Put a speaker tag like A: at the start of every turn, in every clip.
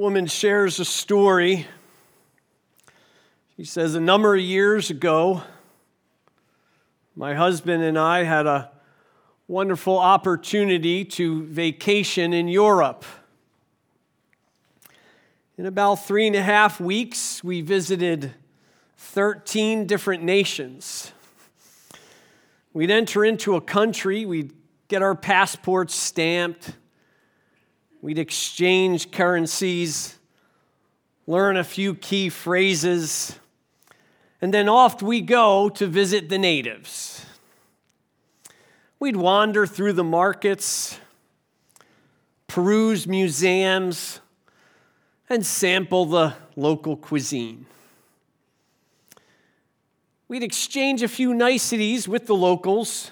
A: woman shares a story. She says, A number of years ago, my husband and I had a wonderful opportunity to vacation in Europe. In about three and a half weeks, we visited 13 different nations. We'd enter into a country, we'd get our passports stamped, we'd exchange currencies, learn a few key phrases, and then off we go to visit the natives. We'd wander through the markets, peruse museums, and sample the local cuisine. We'd exchange a few niceties with the locals,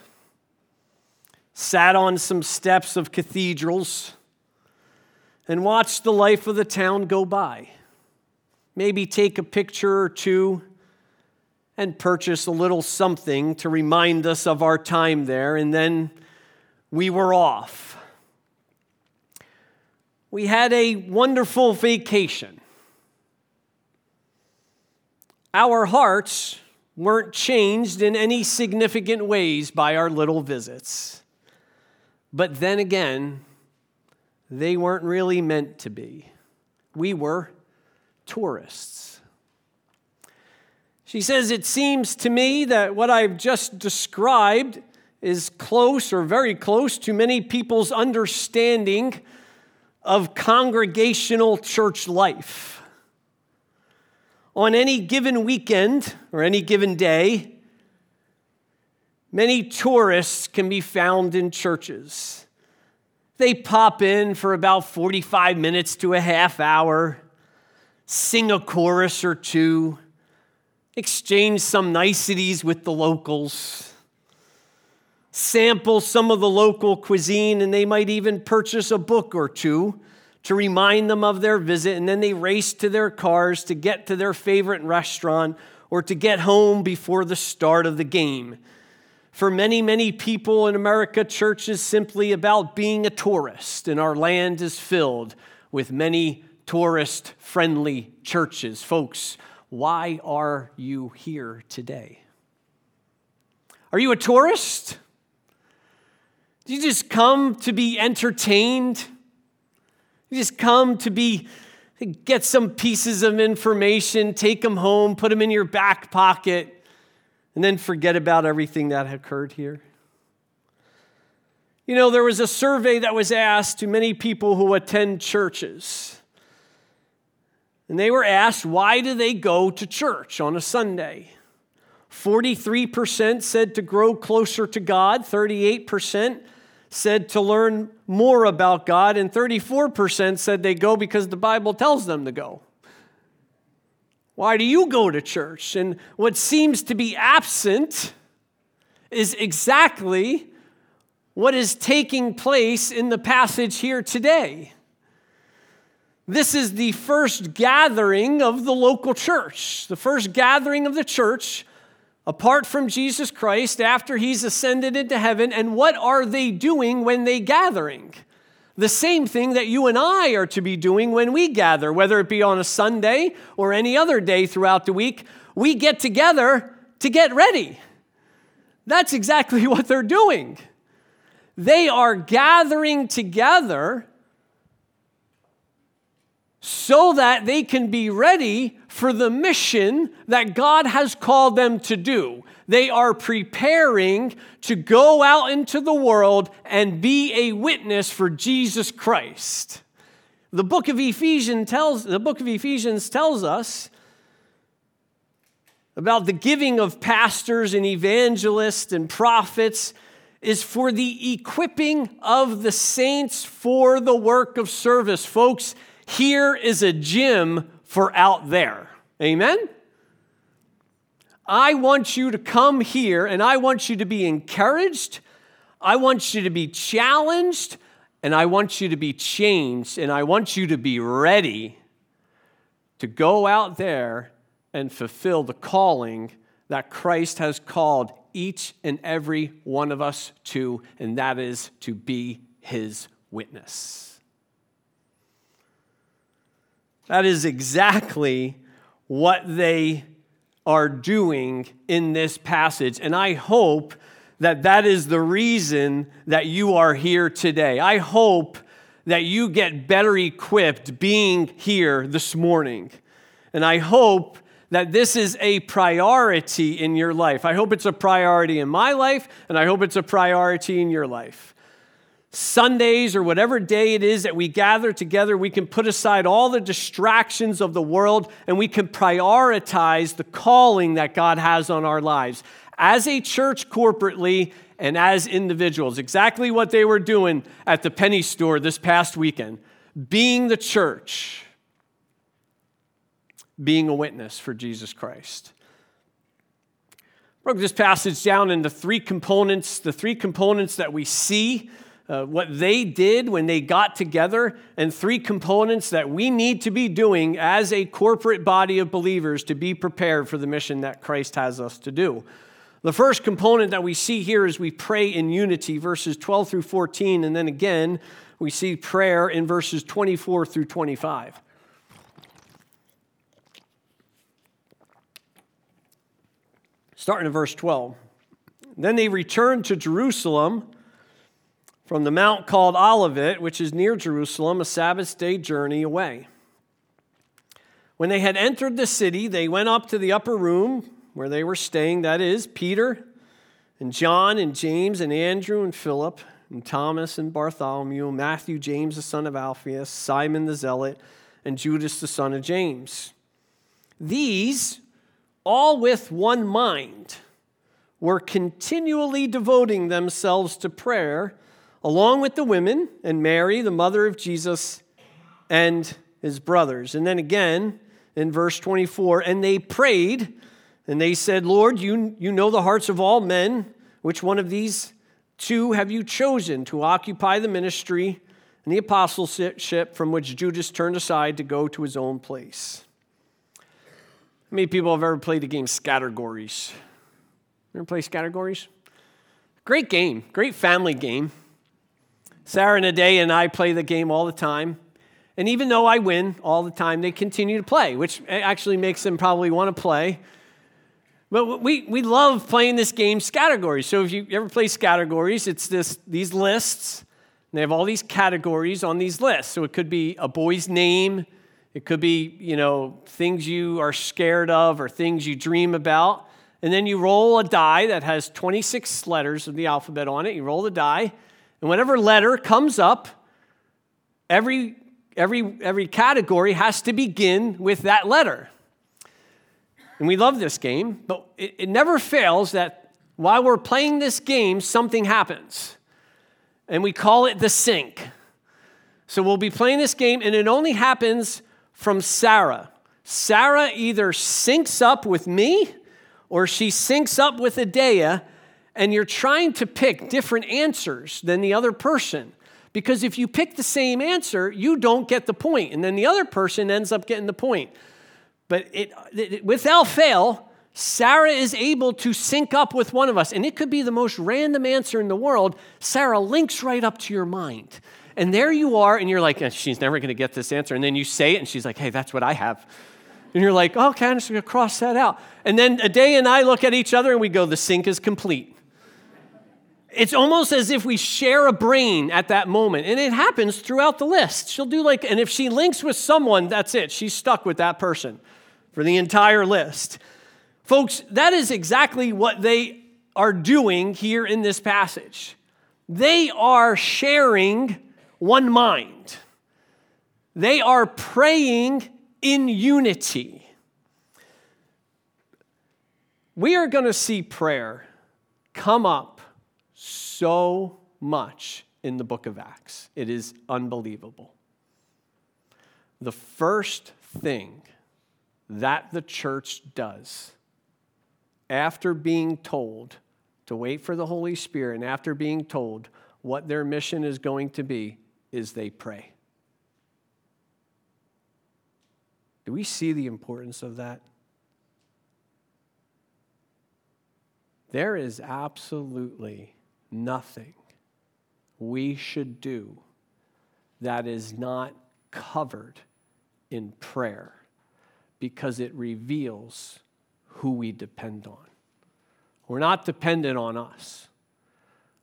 A: sat on some steps of cathedrals, and watch the life of the town go by. Maybe take a picture or two and purchase a little something to remind us of our time there, and then we were off. We had a wonderful vacation. Our hearts weren't changed in any significant ways by our little visits. But then again, they weren't really meant to be. We were tourists. She says, It seems to me that what I've just described is close or very close to many people's understanding of congregational church life on any given weekend or any given day, many tourists can be found in churches. They pop in for about 45 minutes to a half hour, sing a chorus or two, exchange some niceties with the locals, sample some of the local cuisine, and they might even purchase a book or two to remind them of their visit, and then they race to their cars to get to their favorite restaurant or to get home before the start of the game. For many, many people in America, church is simply about being a tourist, and our land is filled with many tourist friendly churches. Folks, why are you here today? Are you a tourist? Do you just come to be entertained? You just come to be, get some pieces of information, take them home, put them in your back pocket, and then forget about everything that occurred here. You know, there was a survey that was asked to many people who attend churches. And they were asked, why do they go to church on a Sunday? 43% said to grow closer to God, 38% said to learn more about God, and 34% said they go because the Bible tells them to go. Why do you go to church? And what seems to be absent is exactly what is taking place in the passage here today. This is the first gathering of the local church, the first gathering of the church apart from Jesus Christ after he's ascended into heaven. And what are they doing when they gathering? The same thing that you and I are to be doing when we gather, whether it be on a Sunday or any other day throughout the week. We get together to get ready. That's exactly what they're doing. They are gathering together so that they can be ready for the mission that God has called them to do. They are preparing to go out into the world and be a witness for Jesus Christ. The book of Ephesians tells the book of Ephesians tells us about the giving of pastors and evangelists and prophets is for the equipping of the saints for the work of service. Folks, here is a gym for out there. Amen? I want you to come here and I want you to be encouraged. I want you to be challenged and I want you to be changed and I want you to be ready to go out there and fulfill the calling that Christ has called each and every one of us to, and that is to be his witness. That is exactly what they are doing in this passage. And I hope that that is the reason that you are here today. I hope that you get better equipped being here this morning. And I hope that this is a priority in your life. I hope it's a priority in my life, and I hope it's a priority in your life. Sundays or whatever day it is that we gather together, we can put aside all the distractions of the world and we can prioritize the calling that God has on our lives as a church corporately and as individuals. Exactly what they were doing at the penny store this past weekend being the church, being a witness for Jesus Christ. Broke this passage down into three components, the three components that we see uh, what they did when they got together, and three components that we need to be doing as a corporate body of believers to be prepared for the mission that Christ has us to do. The first component that we see here is we pray in unity, verses 12 through 14, and then again, we see prayer in verses 24 through 25. Starting in verse 12. Then they returned to Jerusalem from the mount called Olivet, which is near Jerusalem, a Sabbath day journey away. When they had entered the city, they went up to the upper room where they were staying that is, Peter and John and James and Andrew and Philip and Thomas and Bartholomew, Matthew, James the son of Alphaeus, Simon the Zealot, and Judas the son of James. These, all with one mind, were continually devoting themselves to prayer along with the women and Mary, the mother of Jesus, and his brothers. And then again in verse 24, and they prayed, and they said, Lord, you, you know the hearts of all men. Which one of these two have you chosen to occupy the ministry and the apostleship from which Judas turned aside to go to his own place? How many people have ever played the game Scattergories? Ever play Scattergories? Great game, great family game. Sarah and Ade and I play the game all the time. And even though I win all the time, they continue to play, which actually makes them probably want to play. But we, we love playing this game, Scattergories. So if you ever play Scattergories, it's this, these lists. And they have all these categories on these lists. So it could be a boy's name. It could be, you know, things you are scared of or things you dream about. And then you roll a die that has 26 letters of the alphabet on it. You roll the die, and whatever letter comes up, every, every, every category has to begin with that letter. And we love this game, but it, it never fails that while we're playing this game, something happens. And we call it the sync. So we'll be playing this game, and it only happens from Sarah. Sarah either syncs up with me or she syncs up with Adea and you're trying to pick different answers than the other person. Because if you pick the same answer, you don't get the point, and then the other person ends up getting the point. But it, it, without fail, Sarah is able to sync up with one of us, and it could be the most random answer in the world. Sarah links right up to your mind. And there you are, and you're like, she's never going to get this answer. And then you say it, and she's like, hey, that's what I have. And you're like, okay, I'm just going to cross that out. And then Ade and I look at each other, and we go, the sync is complete. It's almost as if we share a brain at that moment. And it happens throughout the list. She'll do like, and if she links with someone, that's it. She's stuck with that person for the entire list. Folks, that is exactly what they are doing here in this passage. They are sharing one mind, they are praying in unity. We are going to see prayer come up so much in the book of Acts. It is unbelievable. The first thing that the church does after being told to wait for the Holy Spirit and after being told what their mission is going to be is they pray. Do we see the importance of that? There is absolutely nothing we should do that is not covered in prayer because it reveals who we depend on. We're not dependent on us.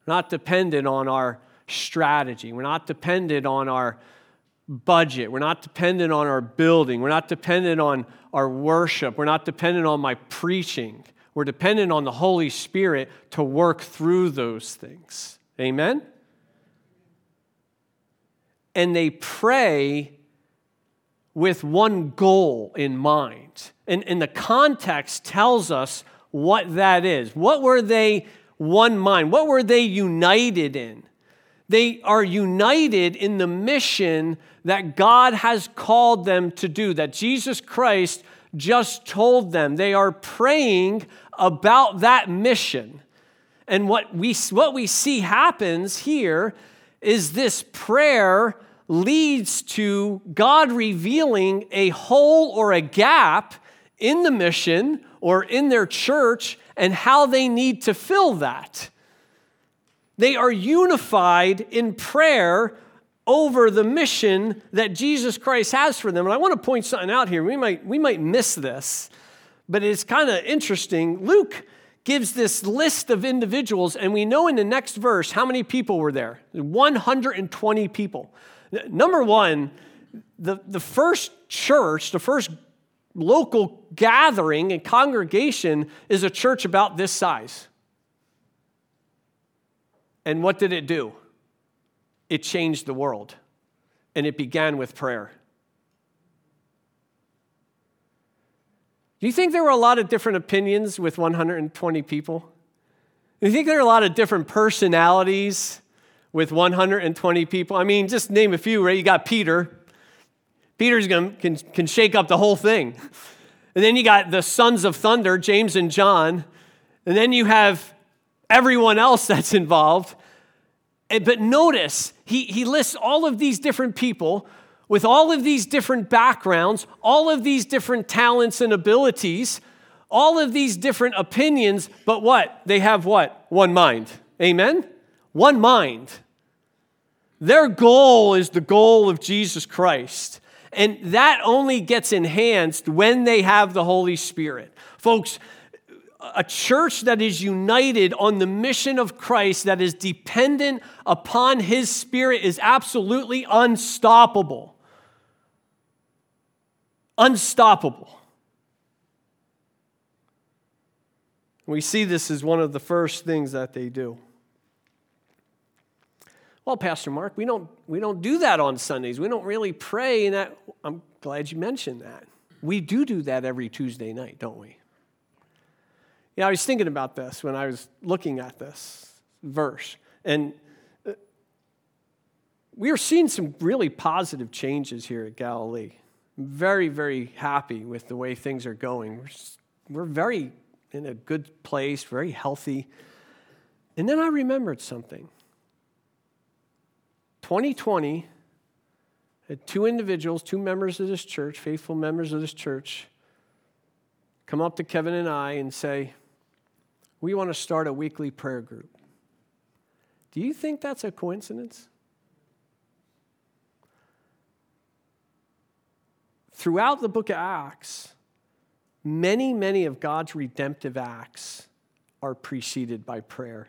A: We're not dependent on our strategy. We're not dependent on our budget. We're not dependent on our building. We're not dependent on our worship. We're not dependent on my preaching. We're dependent on the Holy Spirit to work through those things. Amen? And they pray with one goal in mind. And, and the context tells us what that is. What were they one mind? What were they united in? They are united in the mission that God has called them to do, that Jesus Christ just told them. They are praying about that mission. And what we, what we see happens here is this prayer leads to God revealing a hole or a gap in the mission or in their church and how they need to fill that. They are unified in prayer over the mission that Jesus Christ has for them. And I want to point something out here. We might, we might miss this, but it's kind of interesting. Luke gives this list of individuals, and we know in the next verse how many people were there 120 people. Number one, the, the first church, the first local gathering and congregation is a church about this size. And what did it do? It changed the world. And it began with prayer. Do you think there were a lot of different opinions with 120 people? Do you think there are a lot of different personalities with 120 people? I mean, just name a few, right? You got Peter. Peter's gonna, can, can shake up the whole thing. And then you got the sons of thunder, James and John. And then you have everyone else that's involved. Eh, but notice, he, he lists all of these different people with all of these different backgrounds, all of these different talents and abilities, all of these different opinions, but what? They have what? One mind. Amen? One mind. Their goal is the goal of Jesus Christ. And that only gets enhanced when they have the Holy Spirit. Folks, a church that is united on the mission of Christ, that is dependent upon His Spirit, is absolutely unstoppable. Unstoppable. We see this as one of the first things that they do. Well, Pastor Mark, we don't, we don't do that on Sundays. We don't really pray. And that, I'm glad you mentioned that. We do do that every Tuesday night, don't we? Yeah, I was thinking about this when I was looking at this verse. And uh, we are seeing some really positive changes here at Galilee. Very, very happy with the way things are going. We're, we're very in a good place, very healthy. And then I remembered something. 2020 had uh, two individuals, two members of this church, faithful members of this church, come up to Kevin and I and say, We want to start a weekly prayer group. Do you think that's a coincidence? Throughout the book of Acts, many, many of God's redemptive acts are preceded by prayer.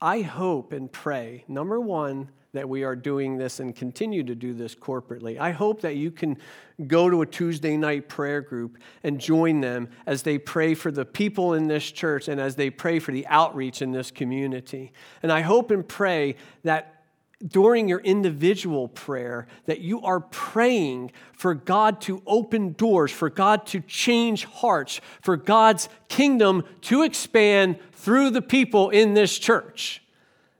A: I hope and pray, number one, that we are doing this and continue to do this corporately. I hope that you can go to a Tuesday night prayer group and join them as they pray for the people in this church and as they pray for the outreach in this community. And I hope and pray that during your individual prayer that you are praying for God to open doors, for God to change hearts, for God's kingdom to expand through the people in this church.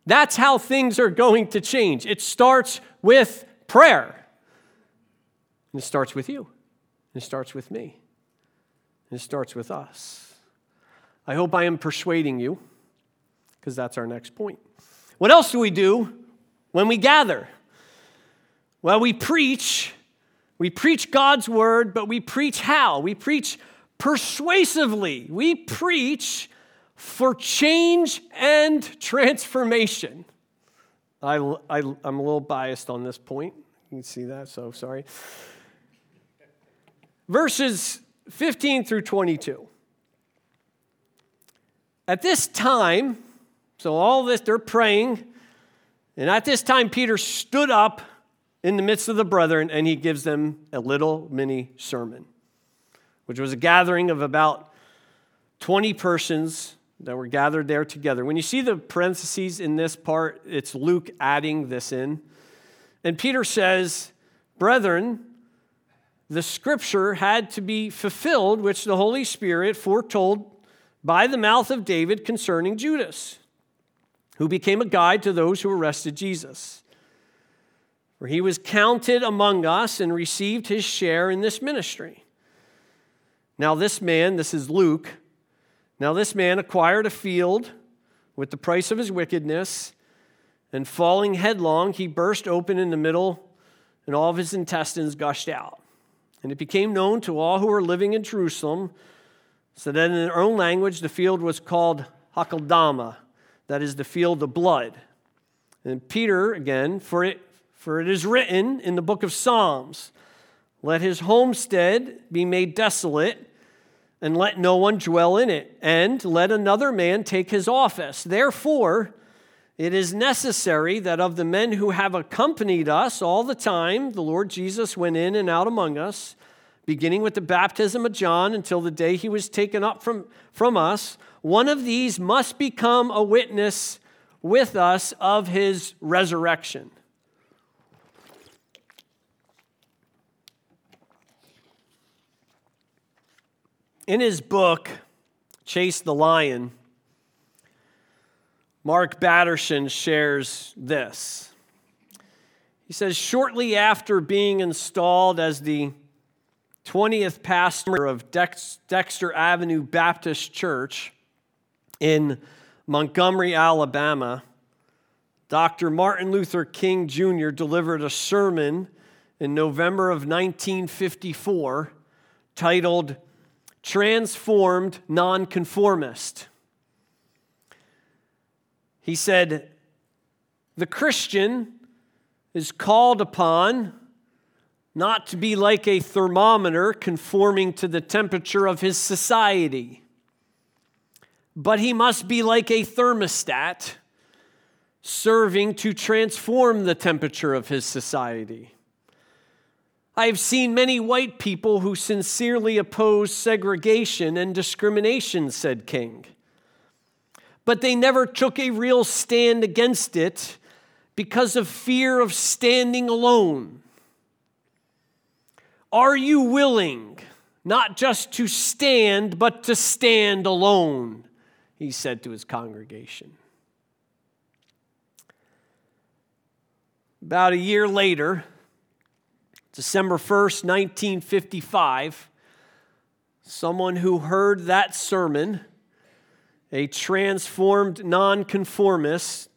A: That's how things are going to change. It starts with prayer. And it starts with you. And it starts with me. And it starts with us. I hope I am persuading you, because that's our next point. What else do we do when we gather? Well, we preach. We preach God's word, but we preach how? We preach persuasively. We preach for change and transformation. I, I, am a little biased on this point. You can see that, so sorry. verses 15 through 22. At this time, so all this, they're praying, and at this time, Peter stood up in the midst of the brethren and he gives them a little mini sermon, which was a gathering of about 20 persons that were gathered there together. When you see the parentheses in this part, it's Luke adding this in. And Peter says, Brethren, the scripture had to be fulfilled, which the Holy Spirit foretold by the mouth of David concerning Judas, who became a guide to those who arrested Jesus. For he was counted among us and received his share in this ministry. Now, this man, this is Luke, now this man acquired a field with the price of his wickedness, and falling headlong, he burst open in the middle, and all of his intestines gushed out. And it became known to all who were living in Jerusalem, so that in their own language the field was called Hakeldama, that is to feel the blood. And Peter, again, for it, for it is written in the book of Psalms, let his homestead be made desolate, and let no one dwell in it, and let another man take his office. Therefore, it is necessary that of the men who have accompanied us all the time, the Lord Jesus went in and out among us, beginning with the baptism of John until the day he was taken up from, from us. One of these must become a witness with us of his resurrection. In his book, Chase the Lion, Mark Batterson shares this. He says, shortly after being installed as the 20th pastor of Dexter Avenue Baptist Church in Montgomery, Alabama, Dr. Martin Luther King Jr. delivered a sermon in November of 1954 titled Transformed Nonconformist. He said, The Christian is called upon not to be like a thermometer conforming to the temperature of his society, but he must be like a thermostat serving to transform the temperature of his society. I have seen many white people who sincerely oppose segregation and discrimination, said King but they never took a real stand against it because of fear of standing alone. Are you willing not just to stand, but to stand alone? He said to his congregation. About a year later, December 1st, 1955, someone who heard that sermon a transformed nonconformist,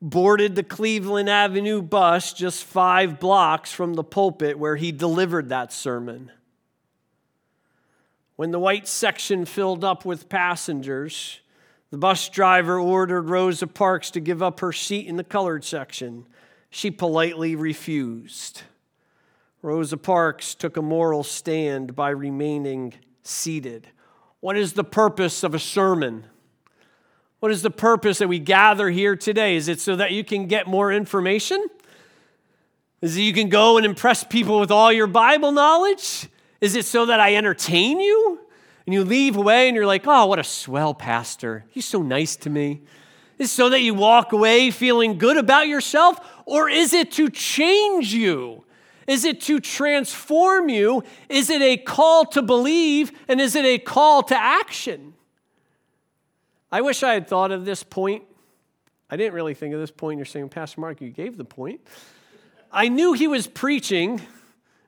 A: boarded the Cleveland Avenue bus just five blocks from the pulpit where he delivered that sermon. When the white section filled up with passengers, the bus driver ordered Rosa Parks to give up her seat in the colored section. She politely refused. Rosa Parks took a moral stand by remaining seated. What is the purpose of a sermon? What is the purpose that we gather here today? Is it so that you can get more information? Is it you can go and impress people with all your Bible knowledge? Is it so that I entertain you? And you leave away and you're like, oh, what a swell pastor. He's so nice to me. Is so that you walk away feeling good about yourself? Or is it to change you? Is it to transform you? Is it a call to believe? And is it a call to action? I wish I had thought of this point. I didn't really think of this point. You're saying, Pastor Mark, you gave the point. I knew he was preaching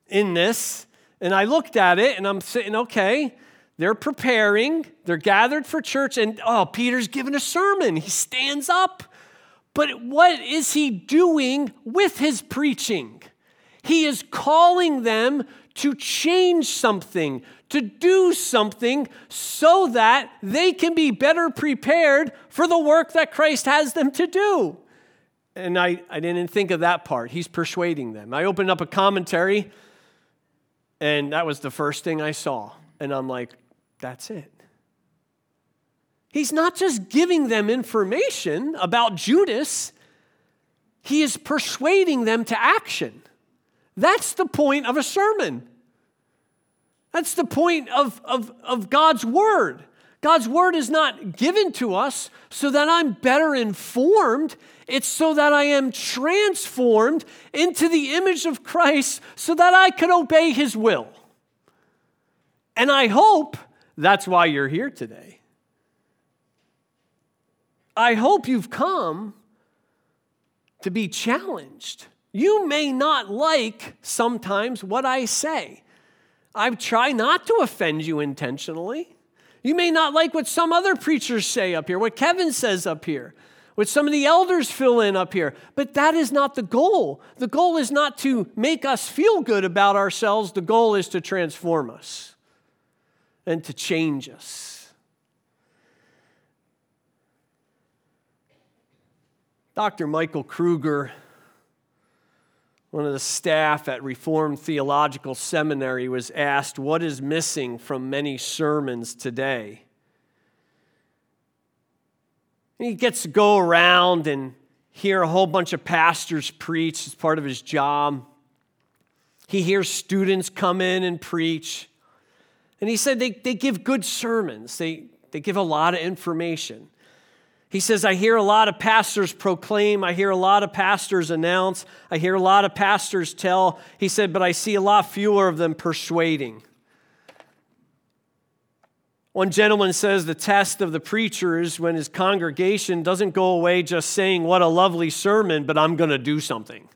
A: in this, and I looked at it and I'm sitting, okay, they're preparing, they're gathered for church, and oh, Peter's giving a sermon. He stands up. But what is he doing with his preaching? He is calling them to change something, to do something so that they can be better prepared for the work that Christ has them to do. And I, I didn't think of that part. He's persuading them. I opened up a commentary And that was the first thing I saw. And I'm like, that's it. He's not just giving them information about Judas, he is persuading them to action. That's the point of a sermon. That's the point of, of, of God's word. God's word is not given to us so that I'm better informed. It's so that I am transformed into the image of Christ so that I can obey his will. And I hope that's why you're here today. I hope you've come to be challenged. You may not like sometimes what I say. I try not to offend you intentionally. You may not like what some other preachers say up here, what Kevin says up here, what some of the elders fill in up here, but that is not the goal. The goal is not to make us feel good about ourselves, the goal is to transform us and to change us. Dr. Michael Kruger one of the staff at Reformed Theological Seminary was asked, What is missing from many sermons today? And he gets to go around and hear a whole bunch of pastors preach as part of his job. He hears students come in and preach. And he said they, they give good sermons, they, they give a lot of information. He says, I hear a lot of pastors proclaim, I hear a lot of pastors announce, I hear a lot of pastors tell. He said, but I see a lot fewer of them persuading. One gentleman says the test of the preacher is when his congregation doesn't go away just saying, What a lovely sermon, but I'm going to do something.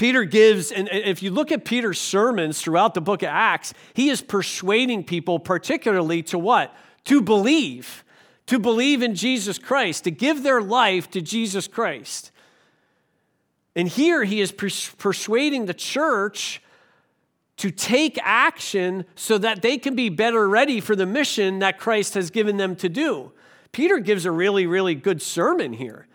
A: Peter gives, and if you look at Peter's sermons throughout the book of Acts, he is persuading people, particularly to what? To believe to believe in Jesus Christ, to give their life to Jesus Christ. And here he is persuading the church to take action so that they can be better ready for the mission that Christ has given them to do. Peter gives a really, really good sermon here.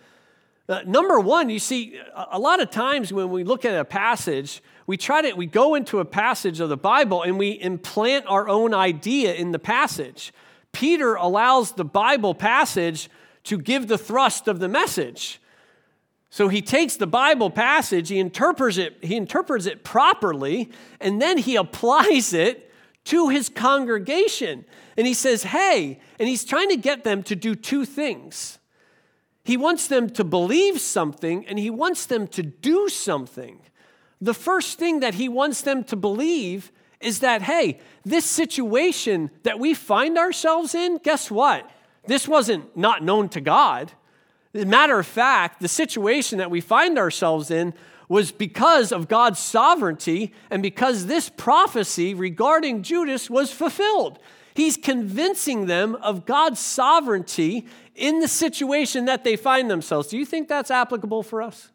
A: Uh, number one, you see, a lot of times when we look at a passage, we try to we go into a passage of the Bible and we implant our own idea in the passage. Peter allows the Bible passage to give the thrust of the message. So he takes the Bible passage, he interprets it, he interprets it properly, and then he applies it to his congregation. And he says, "Hey," and he's trying to get them to do two things. He wants them to believe something and he wants them to do something. The first thing that he wants them to believe is that, hey, this situation that we find ourselves in, guess what? This wasn't not known to God. Matter of fact, the situation that we find ourselves in was because of God's sovereignty and because this prophecy regarding Judas was fulfilled. He's convincing them of God's sovereignty in the situation that they find themselves. Do you think that's applicable for us?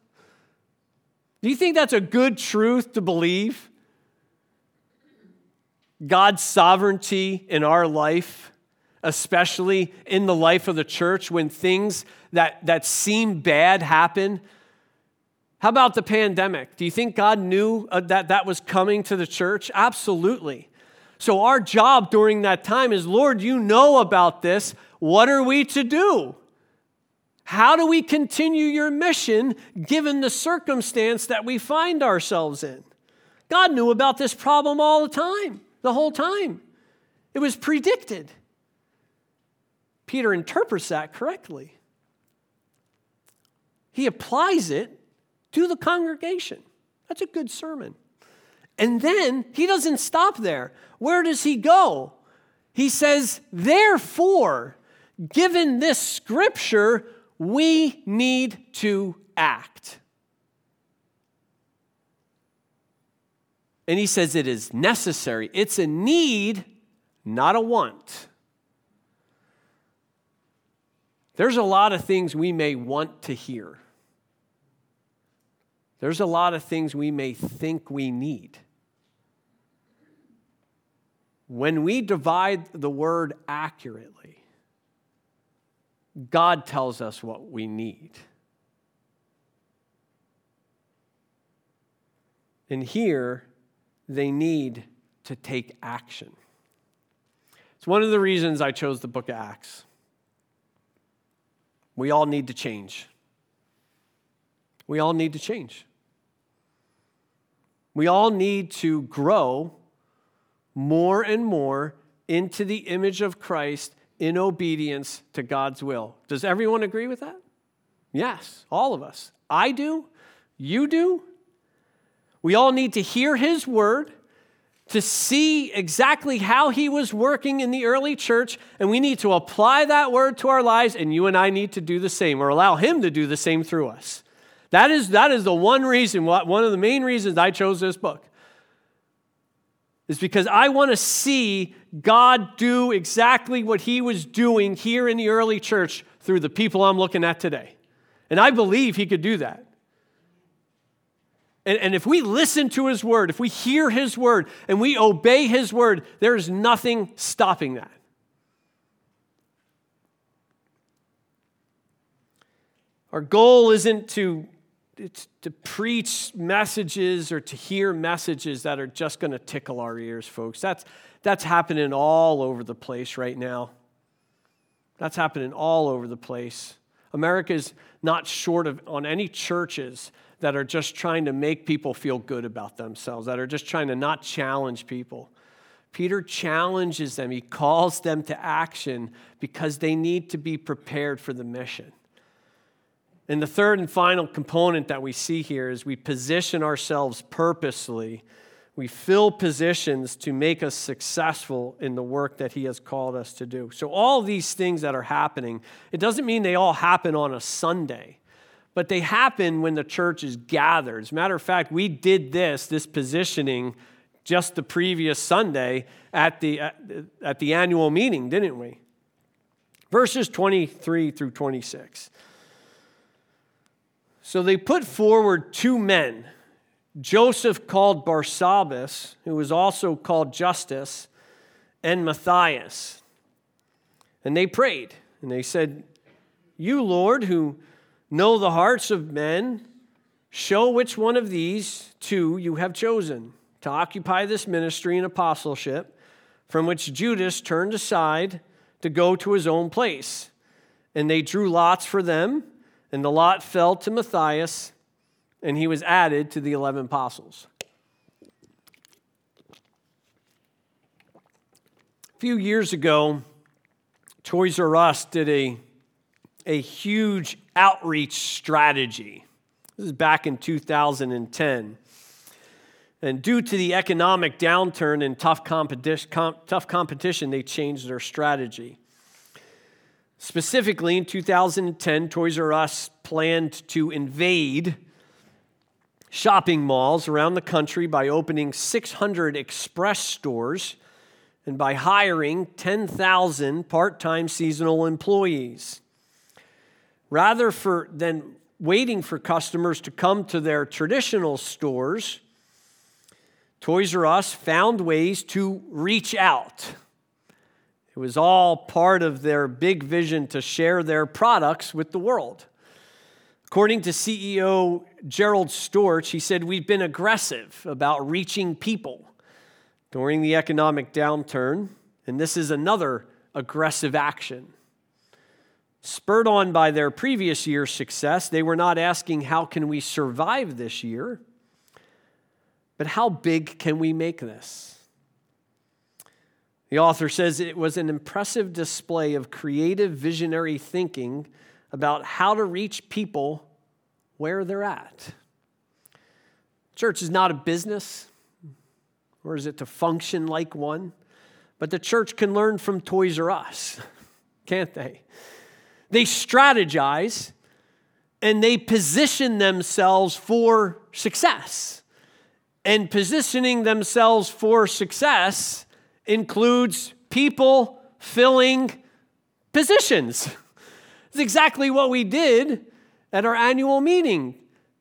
A: Do you think that's a good truth to believe? God's sovereignty in our life, especially in the life of the church when things that, that seem bad happen. How about the pandemic? Do you think God knew uh, that that was coming to the church? Absolutely. So, our job during that time is Lord, you know about this. What are we to do? How do we continue your mission given the circumstance that we find ourselves in? God knew about this problem all the time the whole time. It was predicted. Peter interprets that correctly. He applies it to the congregation. That's a good sermon. And then he doesn't stop there. Where does he go? He says, Therefore, given this scripture, we need to act. And he says it is necessary. It's a need, not a want. There's a lot of things we may want to hear. There's a lot of things we may think we need. When we divide the word accurately, God tells us what we need. And here, they need to take action. It's one of the reasons I chose the book of Acts. We all need to change. We all need to change. We all need to grow more and more into the image of Christ in obedience to God's will. Does everyone agree with that? Yes, all of us. I do. You do. We all need to hear His word to see exactly how He was working in the early church, and we need to apply that word to our lives, and you and I need to do the same or allow Him to do the same through us. That is, that is the one reason, one of the main reasons I chose this book is because I want to see God do exactly what he was doing here in the early church through the people I'm looking at today. And I believe he could do that. And, and if we listen to his word, if we hear his word, and we obey his word, there is nothing stopping that. Our goal isn't to to preach messages or to hear messages that are just going to tickle our ears, folks. That's, that's happening all over the place right now. That's happening all over the place. America's not short of on any churches that are just trying to make people feel good about themselves, that are just trying to not challenge people. Peter challenges them, he calls them to action because they need to be prepared for the mission. And the third and final component that we see here is we position ourselves purposely. We fill positions to make us successful in the work that He has called us to do. So, all these things that are happening, it doesn't mean they all happen on a Sunday, but they happen when the church is gathered. As a matter of fact, we did this, this positioning, just the previous Sunday at the, at, the annual meeting, didn't we? Verses 23 through 26. So they put forward two men Joseph called Barsabbas, who was also called Justus, and Matthias. And they prayed, and they said, You, Lord, who know the hearts of men, show which one of these two you have chosen to occupy this ministry and apostleship, from which Judas turned aside to go to his own place. And they drew lots for them and the lot fell to Matthias, and he was added to the 11 apostles. A few years ago, Toys R Us did a, a huge outreach strategy. This is back in 2010. And due to the economic downturn and tough competition, tough competition, they changed their strategy. Specifically, in 2010, Toys R Us planned to invade shopping malls around the country by opening 600 express stores and by hiring 10,000 part time seasonal employees. Rather for, than waiting for customers to come to their traditional stores, Toys R Us found ways to reach out was all part of their big vision to share their products with the world. According to CEO Gerald Storch, he said, We've been aggressive about reaching people during the economic downturn, and this is another aggressive action. Spurred on by their previous year's success, they were not asking, How can we survive this year? But how big can we make this? The author says it was an impressive display of creative visionary thinking about how to reach people where they're at. Church is not a business, or is it to function like one? But the church can learn from Toys R Us, can't they? They strategize and they position themselves for success. And positioning themselves for success includes people filling positions. It's exactly what we did at our annual meeting.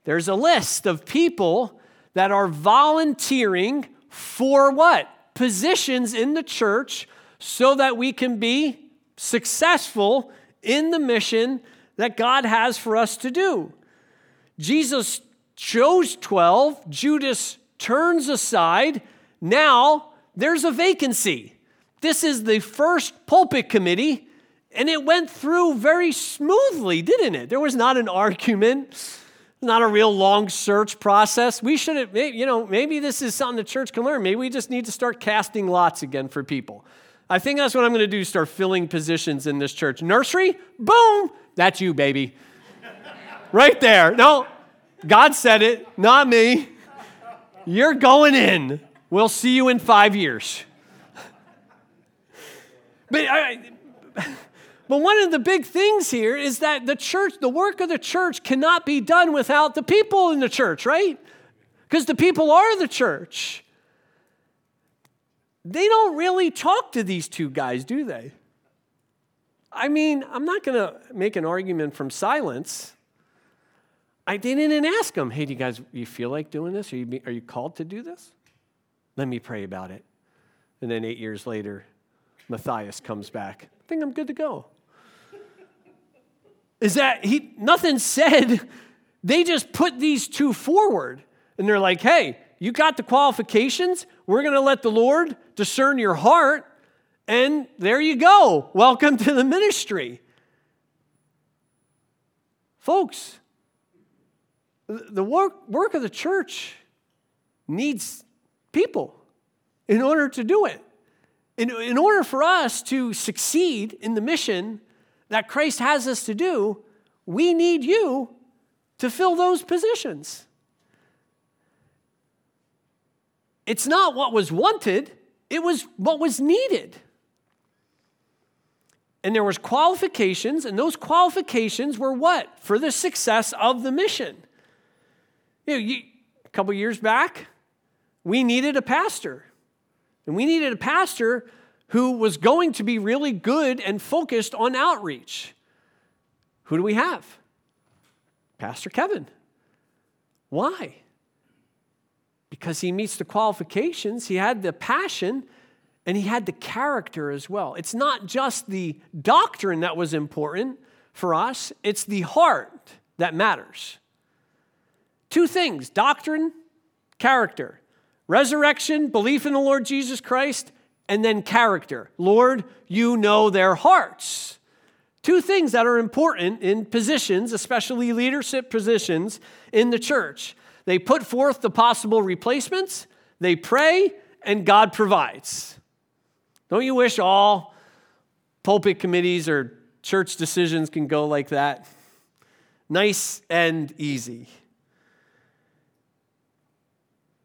A: There's a list of people that are volunteering for what? Positions in the church so that we can be successful in the mission that God has for us to do. Jesus chose 12, Judas turns aside Now there's a vacancy. This is the first pulpit committee, and it went through very smoothly, didn't it? There was not an argument, not a real long search process. We should have, you know, maybe this is something the church can learn. Maybe we just need to start casting lots again for people. I think that's what I'm going to do start filling positions in this church. Nursery, boom, that's you, baby. right there. No, God said it, not me. You're going in. We'll see you in five years. But, I, but one of the big things here is that the church, the work of the church cannot be done without the people in the church, right? Because the people are the church. They don't really talk to these two guys, do they? I mean, I'm not going to make an argument from silence. I didn't ask them, hey, do you guys you feel like doing this? Are you, are you called to do this? Let me pray about it. And then eight years later, Matthias comes back. I think I'm good to go. Is that he nothing said. They just put these two forward. And they're like, hey, you got the qualifications. We're going to let the Lord discern your heart. And there you go. Welcome to the ministry. Folks, the work, work of the church needs people in order to do it. In, in order for us to succeed in the mission that Christ has us to do, we need you to fill those positions. It's not what was wanted, it was what was needed. And there was qualifications, and those qualifications were what? For the success of the mission. You know, you, a couple years back, we needed a pastor. And we needed a pastor who was going to be really good and focused on outreach. Who do we have? Pastor Kevin. Why? Because he meets the qualifications, he had the passion, and he had the character as well. It's not just the doctrine that was important for us, it's the heart that matters. Two things doctrine, character. Resurrection, belief in the Lord Jesus Christ, and then character. Lord, you know their hearts. Two things that are important in positions, especially leadership positions in the church. They put forth the possible replacements, they pray, and God provides. Don't you wish all pulpit committees or church decisions can go like that? Nice and easy.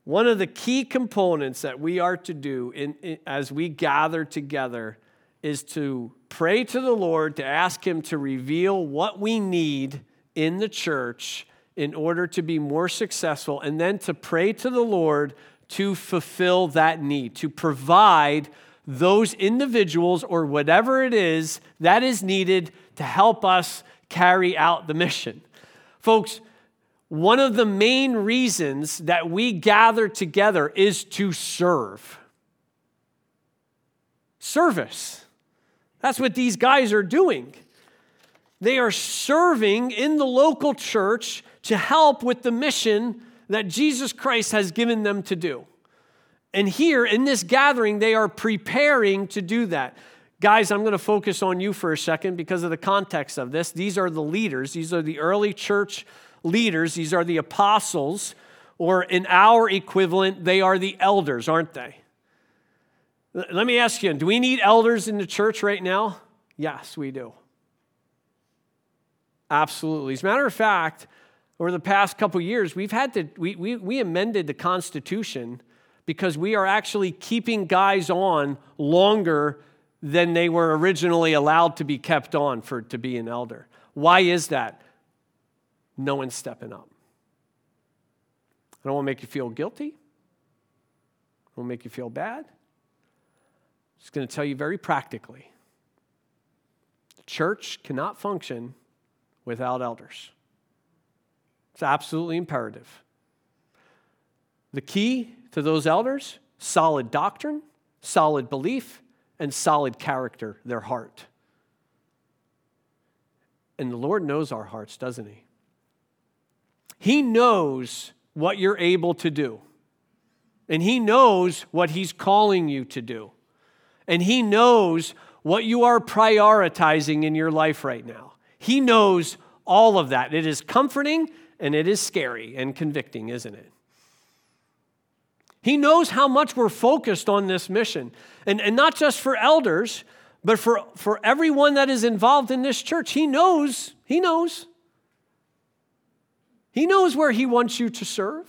A: One of the key components that we are to do in, in, as we gather together is to pray to the Lord, to ask Him to reveal what we need in the church in order to be more successful, and then to pray to the Lord to fulfill that need, to provide those individuals or whatever it is that is needed to help us carry out the mission. Folks, one of the main reasons that we gather together is to serve. Service. That's what these guys are doing. They are serving in the local church to help with the mission that Jesus Christ has given them to do. And here in this gathering, they are preparing to do that. Guys, I'm going to focus on you for a second because of the context of this. These are the leaders, these are the early church leaders, these are the apostles, or in our equivalent, they are the elders, aren't they? Let me ask you do we need elders in the church right now? Yes, we do. Absolutely. As a matter of fact, over the past couple years, we've had to, we, we, we amended the Constitution because we are actually keeping guys on longer than they were originally allowed to be kept on for to be an elder. Why is that? No one's stepping up. I don't want to make you feel guilty. I don't want to make you feel bad. I'm just going to tell you very practically the church cannot function without elders. It's absolutely imperative. The key to those elders solid doctrine, solid belief, and solid character, their heart. And the Lord knows our hearts, doesn't He? He knows what you're able to do. And He knows what He's calling you to do. And He knows what you are prioritizing in your life right now. He knows all of that. It is comforting and it is scary and convicting, isn't it? He knows how much we're focused on this mission. And, and not just for elders, but for, for everyone that is involved in this church. He knows, he knows. He knows where he wants you to serve.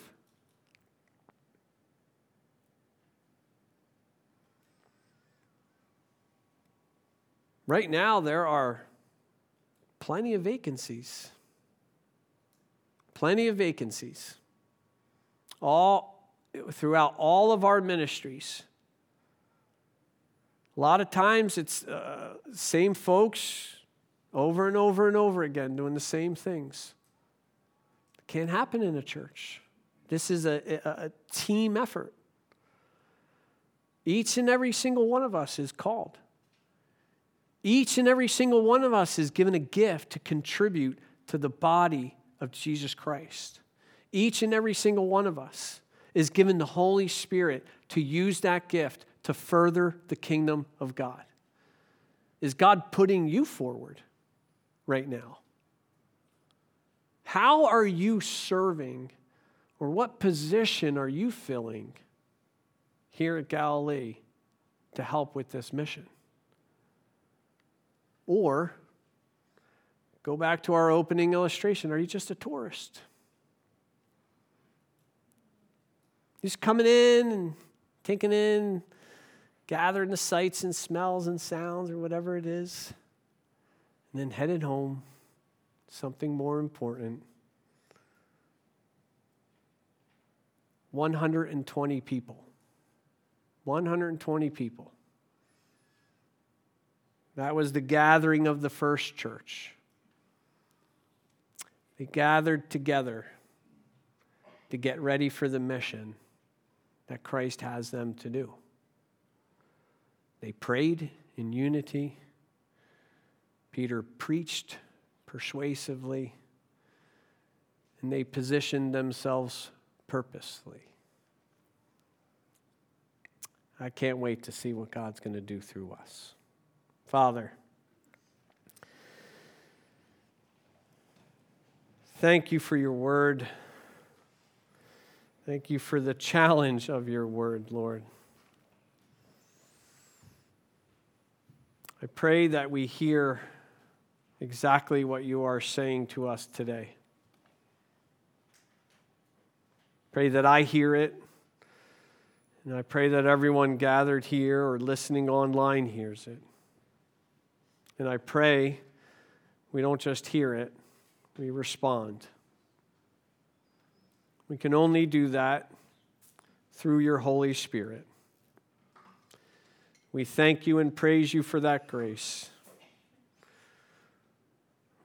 A: Right now, there are plenty of vacancies. Plenty of vacancies. All throughout all of our ministries. A lot of times it's uh, same folks over and over and over again doing the same things. Can't happen in a church. This is a, a, a team effort. Each and every single one of us is called. Each and every single one of us is given a gift to contribute to the body of Jesus Christ. Each and every single one of us is given the Holy Spirit to use that gift to further the kingdom of God. Is God putting you forward right now? How are you serving, or what position are you filling here at Galilee to help with this mission? Or go back to our opening illustration are you just a tourist? Just coming in and taking in, gathering the sights and smells and sounds or whatever it is, and then headed home. Something more important. 120 people. 120 people. That was the gathering of the first church. They gathered together to get ready for the mission that Christ has them to do. They prayed in unity. Peter preached persuasively, and they positioned themselves purposely. I can't wait to see what God's going to do through us. Father, thank you for your word. Thank you for the challenge of your word, Lord. I pray that we hear exactly what you are saying to us today. Pray that I hear it. And I pray that everyone gathered here or listening online hears it. And I pray we don't just hear it, we respond. We can only do that through your Holy Spirit. We thank you and praise you for that grace.